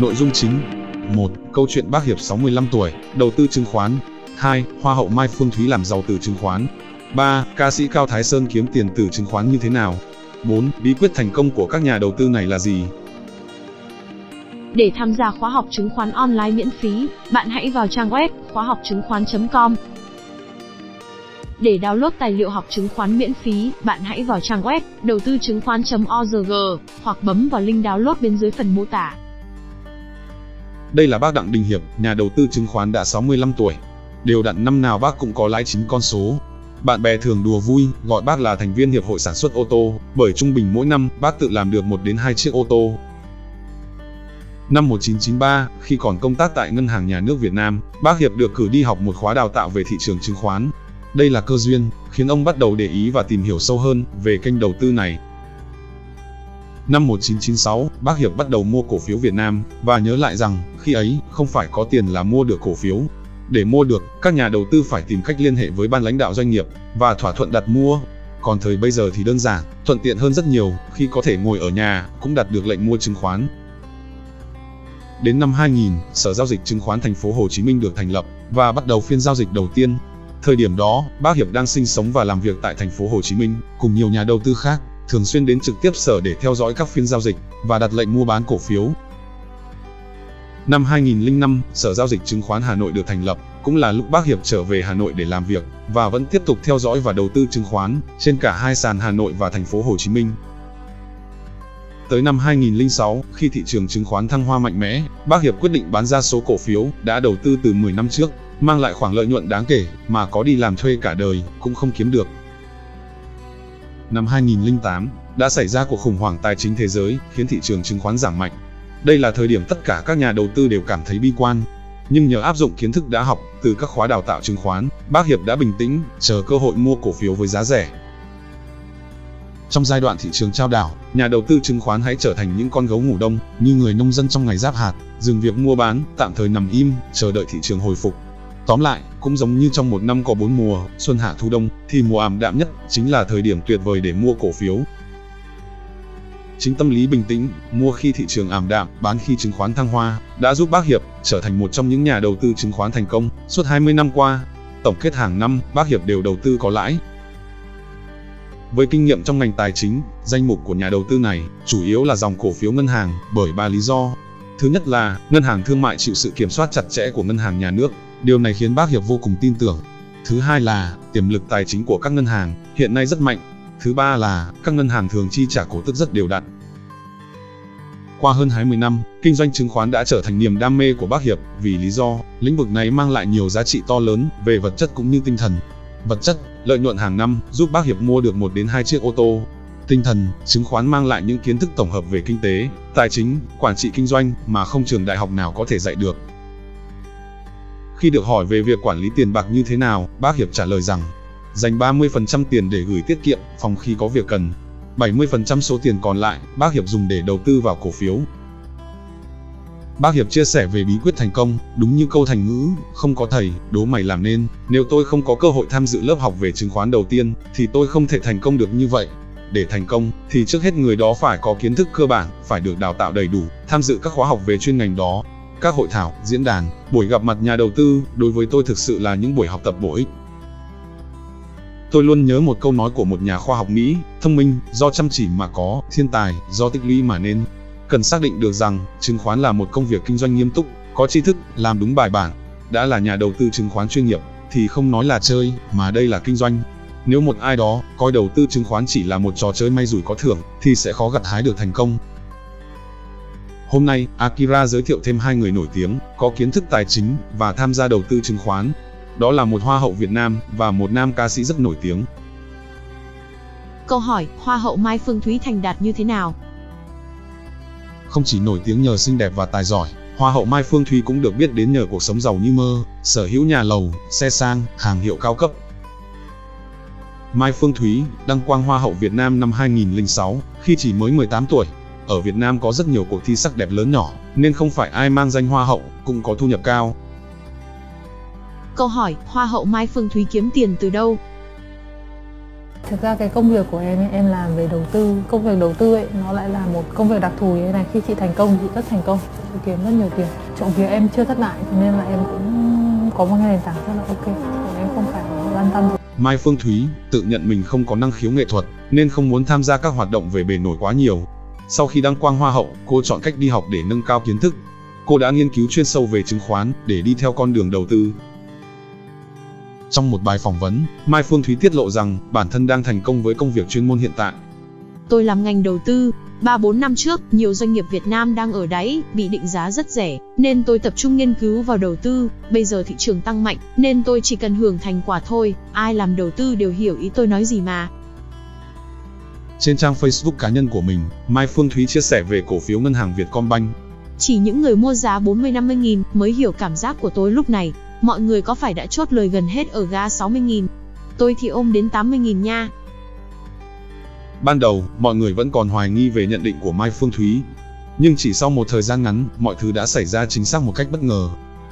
Nội dung chính 1. Câu chuyện bác Hiệp 65 tuổi, đầu tư chứng khoán 2. Hoa hậu Mai Phương Thúy làm giàu từ chứng khoán 3. Ca sĩ Cao Thái Sơn kiếm tiền từ chứng khoán như thế nào 4. Bí quyết thành công của các nhà đầu tư này là gì? Để tham gia khóa học chứng khoán online miễn phí, bạn hãy vào trang web khóa học chứng khoán.com. Để download tài liệu học chứng khoán miễn phí, bạn hãy vào trang web đầu tư chứng khoán.org hoặc bấm vào link download bên dưới phần mô tả. Đây là bác Đặng Đình Hiệp, nhà đầu tư chứng khoán đã 65 tuổi. Đều đặn năm nào bác cũng có lãi chính con số. Bạn bè thường đùa vui, gọi bác là thành viên hiệp hội sản xuất ô tô, bởi trung bình mỗi năm bác tự làm được 1 đến 2 chiếc ô tô. Năm 1993, khi còn công tác tại Ngân hàng Nhà nước Việt Nam, bác Hiệp được cử đi học một khóa đào tạo về thị trường chứng khoán. Đây là cơ duyên, khiến ông bắt đầu để ý và tìm hiểu sâu hơn về kênh đầu tư này. Năm 1996, bác Hiệp bắt đầu mua cổ phiếu Việt Nam và nhớ lại rằng khi ấy không phải có tiền là mua được cổ phiếu. Để mua được, các nhà đầu tư phải tìm cách liên hệ với ban lãnh đạo doanh nghiệp và thỏa thuận đặt mua. Còn thời bây giờ thì đơn giản, thuận tiện hơn rất nhiều khi có thể ngồi ở nhà cũng đặt được lệnh mua chứng khoán. Đến năm 2000, Sở giao dịch chứng khoán thành phố Hồ Chí Minh được thành lập và bắt đầu phiên giao dịch đầu tiên. Thời điểm đó, bác Hiệp đang sinh sống và làm việc tại thành phố Hồ Chí Minh cùng nhiều nhà đầu tư khác thường xuyên đến trực tiếp sở để theo dõi các phiên giao dịch và đặt lệnh mua bán cổ phiếu. Năm 2005, Sở Giao dịch Chứng khoán Hà Nội được thành lập, cũng là lúc bác Hiệp trở về Hà Nội để làm việc và vẫn tiếp tục theo dõi và đầu tư chứng khoán trên cả hai sàn Hà Nội và thành phố Hồ Chí Minh. Tới năm 2006, khi thị trường chứng khoán thăng hoa mạnh mẽ, bác Hiệp quyết định bán ra số cổ phiếu đã đầu tư từ 10 năm trước, mang lại khoản lợi nhuận đáng kể mà có đi làm thuê cả đời cũng không kiếm được năm 2008, đã xảy ra cuộc khủng hoảng tài chính thế giới, khiến thị trường chứng khoán giảm mạnh. Đây là thời điểm tất cả các nhà đầu tư đều cảm thấy bi quan. Nhưng nhờ áp dụng kiến thức đã học từ các khóa đào tạo chứng khoán, bác Hiệp đã bình tĩnh, chờ cơ hội mua cổ phiếu với giá rẻ. Trong giai đoạn thị trường trao đảo, nhà đầu tư chứng khoán hãy trở thành những con gấu ngủ đông, như người nông dân trong ngày giáp hạt, dừng việc mua bán, tạm thời nằm im, chờ đợi thị trường hồi phục. Tóm lại, cũng giống như trong một năm có bốn mùa, xuân hạ thu đông, thì mùa ảm đạm nhất chính là thời điểm tuyệt vời để mua cổ phiếu. Chính tâm lý bình tĩnh, mua khi thị trường ảm đạm, bán khi chứng khoán thăng hoa, đã giúp bác Hiệp trở thành một trong những nhà đầu tư chứng khoán thành công suốt 20 năm qua. Tổng kết hàng năm, bác Hiệp đều đầu tư có lãi. Với kinh nghiệm trong ngành tài chính, danh mục của nhà đầu tư này chủ yếu là dòng cổ phiếu ngân hàng bởi ba lý do. Thứ nhất là, ngân hàng thương mại chịu sự kiểm soát chặt chẽ của ngân hàng nhà nước, Điều này khiến bác Hiệp vô cùng tin tưởng. Thứ hai là, tiềm lực tài chính của các ngân hàng hiện nay rất mạnh. Thứ ba là, các ngân hàng thường chi trả cổ tức rất đều đặn. Qua hơn 20 năm, kinh doanh chứng khoán đã trở thành niềm đam mê của bác Hiệp vì lý do lĩnh vực này mang lại nhiều giá trị to lớn về vật chất cũng như tinh thần. Vật chất, lợi nhuận hàng năm giúp bác Hiệp mua được 1 đến 2 chiếc ô tô. Tinh thần, chứng khoán mang lại những kiến thức tổng hợp về kinh tế, tài chính, quản trị kinh doanh mà không trường đại học nào có thể dạy được. Khi được hỏi về việc quản lý tiền bạc như thế nào, bác Hiệp trả lời rằng, dành 30% tiền để gửi tiết kiệm, phòng khi có việc cần. 70% số tiền còn lại, bác Hiệp dùng để đầu tư vào cổ phiếu. Bác Hiệp chia sẻ về bí quyết thành công, đúng như câu thành ngữ, không có thầy, đố mày làm nên. Nếu tôi không có cơ hội tham dự lớp học về chứng khoán đầu tiên, thì tôi không thể thành công được như vậy. Để thành công, thì trước hết người đó phải có kiến thức cơ bản, phải được đào tạo đầy đủ, tham dự các khóa học về chuyên ngành đó, các hội thảo, diễn đàn, buổi gặp mặt nhà đầu tư, đối với tôi thực sự là những buổi học tập bổ ích. Tôi luôn nhớ một câu nói của một nhà khoa học Mỹ, thông minh, do chăm chỉ mà có, thiên tài, do tích lũy mà nên. Cần xác định được rằng, chứng khoán là một công việc kinh doanh nghiêm túc, có tri thức, làm đúng bài bản. Đã là nhà đầu tư chứng khoán chuyên nghiệp, thì không nói là chơi, mà đây là kinh doanh. Nếu một ai đó coi đầu tư chứng khoán chỉ là một trò chơi may rủi có thưởng, thì sẽ khó gặt hái được thành công. Hôm nay, Akira giới thiệu thêm hai người nổi tiếng, có kiến thức tài chính và tham gia đầu tư chứng khoán. Đó là một hoa hậu Việt Nam và một nam ca sĩ rất nổi tiếng. Câu hỏi, hoa hậu Mai Phương Thúy thành đạt như thế nào? Không chỉ nổi tiếng nhờ xinh đẹp và tài giỏi, Hoa hậu Mai Phương Thúy cũng được biết đến nhờ cuộc sống giàu như mơ, sở hữu nhà lầu, xe sang, hàng hiệu cao cấp. Mai Phương Thúy, đăng quang Hoa hậu Việt Nam năm 2006, khi chỉ mới 18 tuổi, ở Việt Nam có rất nhiều cuộc thi sắc đẹp lớn nhỏ, nên không phải ai mang danh hoa hậu cũng có thu nhập cao. Câu hỏi, hoa hậu Mai Phương Thúy kiếm tiền từ đâu? Thực ra cái công việc của em ấy, em làm về đầu tư, công việc đầu tư ấy nó lại là một công việc đặc thù như thế này. Khi chị thành công chị rất thành công, chị kiếm rất nhiều tiền. Trộm vía em chưa thất bại cho nên là em cũng có một nền tảng rất là ok. Em không phải quan tâm Mai Phương Thúy tự nhận mình không có năng khiếu nghệ thuật nên không muốn tham gia các hoạt động về bề nổi quá nhiều. Sau khi đăng quang hoa hậu, cô chọn cách đi học để nâng cao kiến thức. Cô đã nghiên cứu chuyên sâu về chứng khoán để đi theo con đường đầu tư. Trong một bài phỏng vấn, Mai Phương Thúy tiết lộ rằng bản thân đang thành công với công việc chuyên môn hiện tại. Tôi làm ngành đầu tư, 3-4 năm trước, nhiều doanh nghiệp Việt Nam đang ở đáy, bị định giá rất rẻ, nên tôi tập trung nghiên cứu vào đầu tư, bây giờ thị trường tăng mạnh, nên tôi chỉ cần hưởng thành quả thôi, ai làm đầu tư đều hiểu ý tôi nói gì mà. Trên trang Facebook cá nhân của mình, Mai Phương Thúy chia sẻ về cổ phiếu ngân hàng Vietcombank. Chỉ những người mua giá 40-50 nghìn mới hiểu cảm giác của tôi lúc này, mọi người có phải đã chốt lời gần hết ở ga 60 nghìn. Tôi thì ôm đến 80 nghìn nha. Ban đầu, mọi người vẫn còn hoài nghi về nhận định của Mai Phương Thúy. Nhưng chỉ sau một thời gian ngắn, mọi thứ đã xảy ra chính xác một cách bất ngờ.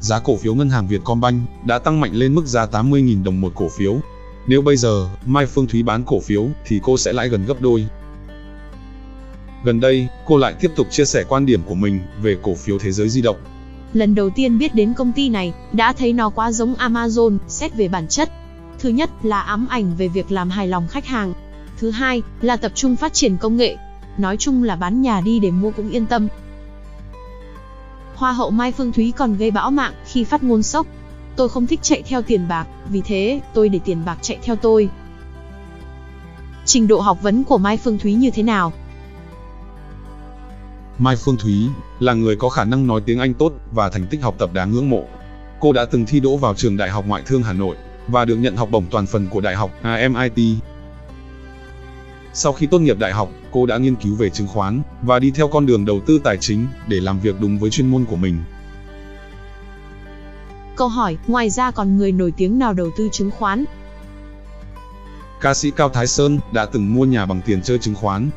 Giá cổ phiếu ngân hàng Vietcombank đã tăng mạnh lên mức giá 80.000 đồng một cổ phiếu. Nếu bây giờ, Mai Phương Thúy bán cổ phiếu, thì cô sẽ lãi gần gấp đôi. Gần đây, cô lại tiếp tục chia sẻ quan điểm của mình về cổ phiếu thế giới di động. Lần đầu tiên biết đến công ty này, đã thấy nó quá giống Amazon, xét về bản chất. Thứ nhất là ám ảnh về việc làm hài lòng khách hàng. Thứ hai là tập trung phát triển công nghệ. Nói chung là bán nhà đi để mua cũng yên tâm. Hoa hậu Mai Phương Thúy còn gây bão mạng khi phát ngôn sốc. Tôi không thích chạy theo tiền bạc, vì thế tôi để tiền bạc chạy theo tôi. Trình độ học vấn của Mai Phương Thúy như thế nào? Mai Phương Thúy là người có khả năng nói tiếng Anh tốt và thành tích học tập đáng ngưỡng mộ. Cô đã từng thi đỗ vào trường Đại học Ngoại thương Hà Nội và được nhận học bổng toàn phần của Đại học MIT. Sau khi tốt nghiệp đại học, cô đã nghiên cứu về chứng khoán và đi theo con đường đầu tư tài chính để làm việc đúng với chuyên môn của mình. Câu hỏi, ngoài ra còn người nổi tiếng nào đầu tư chứng khoán? Ca sĩ Cao Thái Sơn đã từng mua nhà bằng tiền chơi chứng khoán.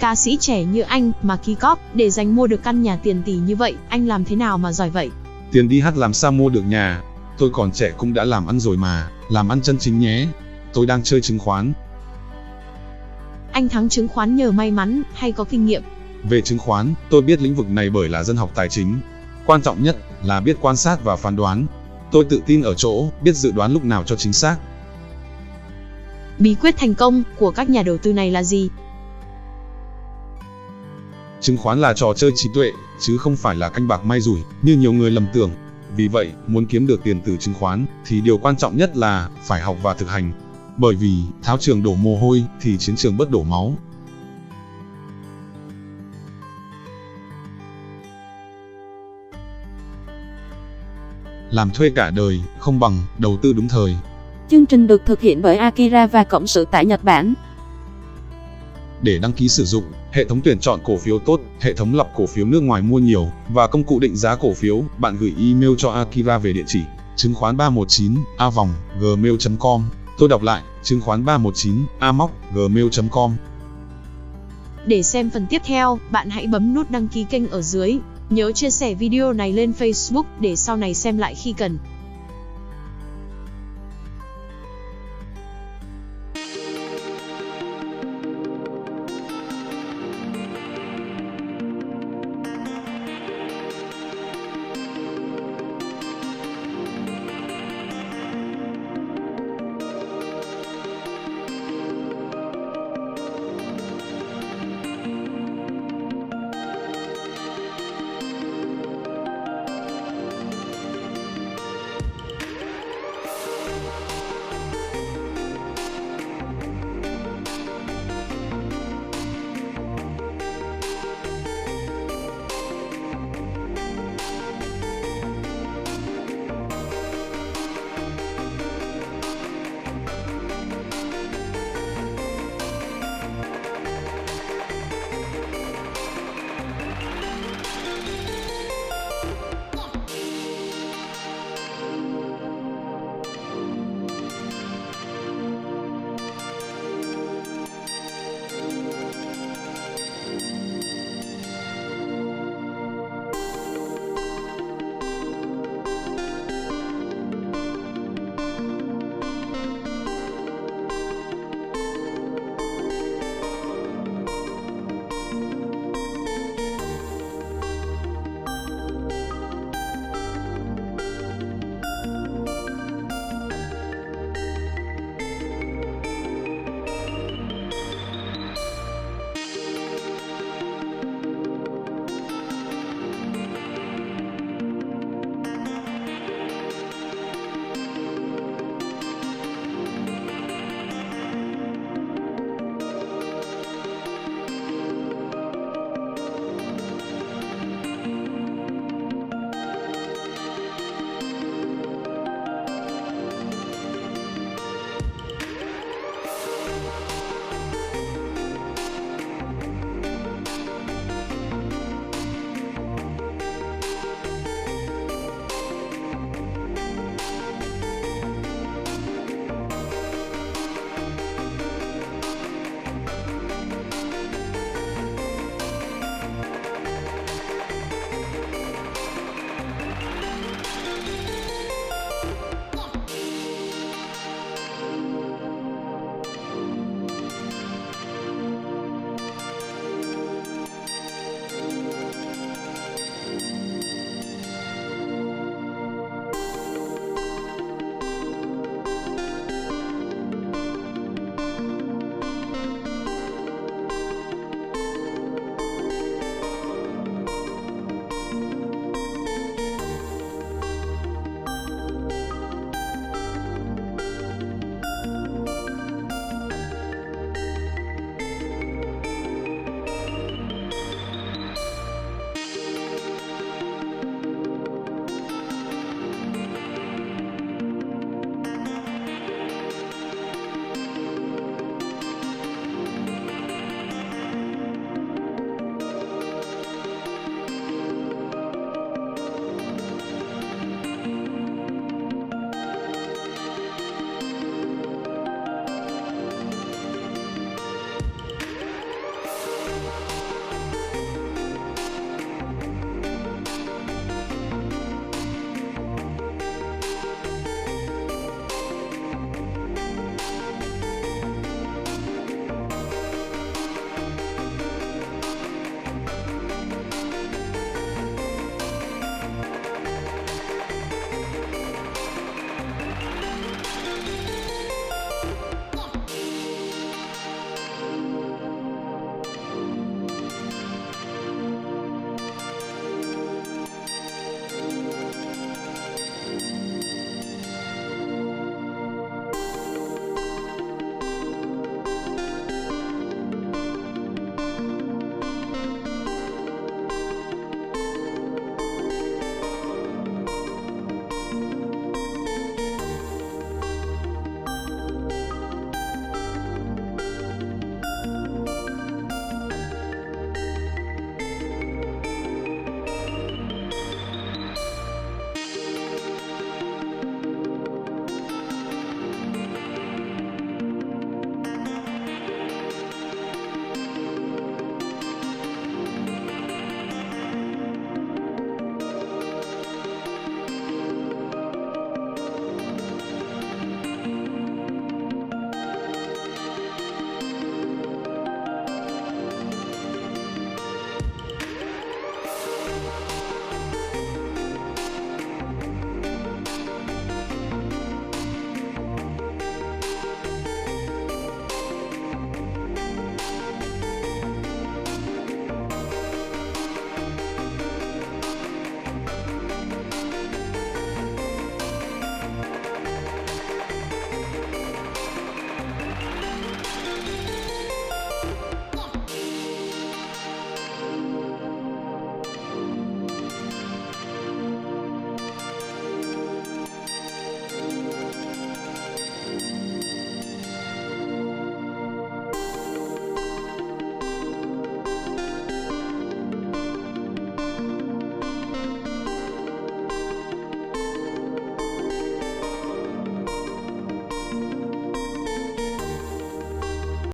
Ca sĩ trẻ như anh mà ký cóp để dành mua được căn nhà tiền tỷ như vậy, anh làm thế nào mà giỏi vậy? Tiền đi hát làm sao mua được nhà? Tôi còn trẻ cũng đã làm ăn rồi mà, làm ăn chân chính nhé. Tôi đang chơi chứng khoán. Anh thắng chứng khoán nhờ may mắn hay có kinh nghiệm? Về chứng khoán, tôi biết lĩnh vực này bởi là dân học tài chính. Quan trọng nhất là biết quan sát và phán đoán. Tôi tự tin ở chỗ biết dự đoán lúc nào cho chính xác. Bí quyết thành công của các nhà đầu tư này là gì? Chứng khoán là trò chơi trí tuệ, chứ không phải là canh bạc may rủi, như nhiều người lầm tưởng. Vì vậy, muốn kiếm được tiền từ chứng khoán, thì điều quan trọng nhất là phải học và thực hành. Bởi vì, tháo trường đổ mồ hôi, thì chiến trường bất đổ máu. Làm thuê cả đời, không bằng đầu tư đúng thời. Chương trình được thực hiện bởi Akira và Cộng sự tại Nhật Bản. Để đăng ký sử dụng, hệ thống tuyển chọn cổ phiếu tốt, hệ thống lọc cổ phiếu nước ngoài mua nhiều và công cụ định giá cổ phiếu, bạn gửi email cho Akira về địa chỉ chứng khoán 319 a vòng gmail.com. Tôi đọc lại, chứng khoán 319 a móc gmail.com. Để xem phần tiếp theo, bạn hãy bấm nút đăng ký kênh ở dưới. Nhớ chia sẻ video này lên Facebook để sau này xem lại khi cần.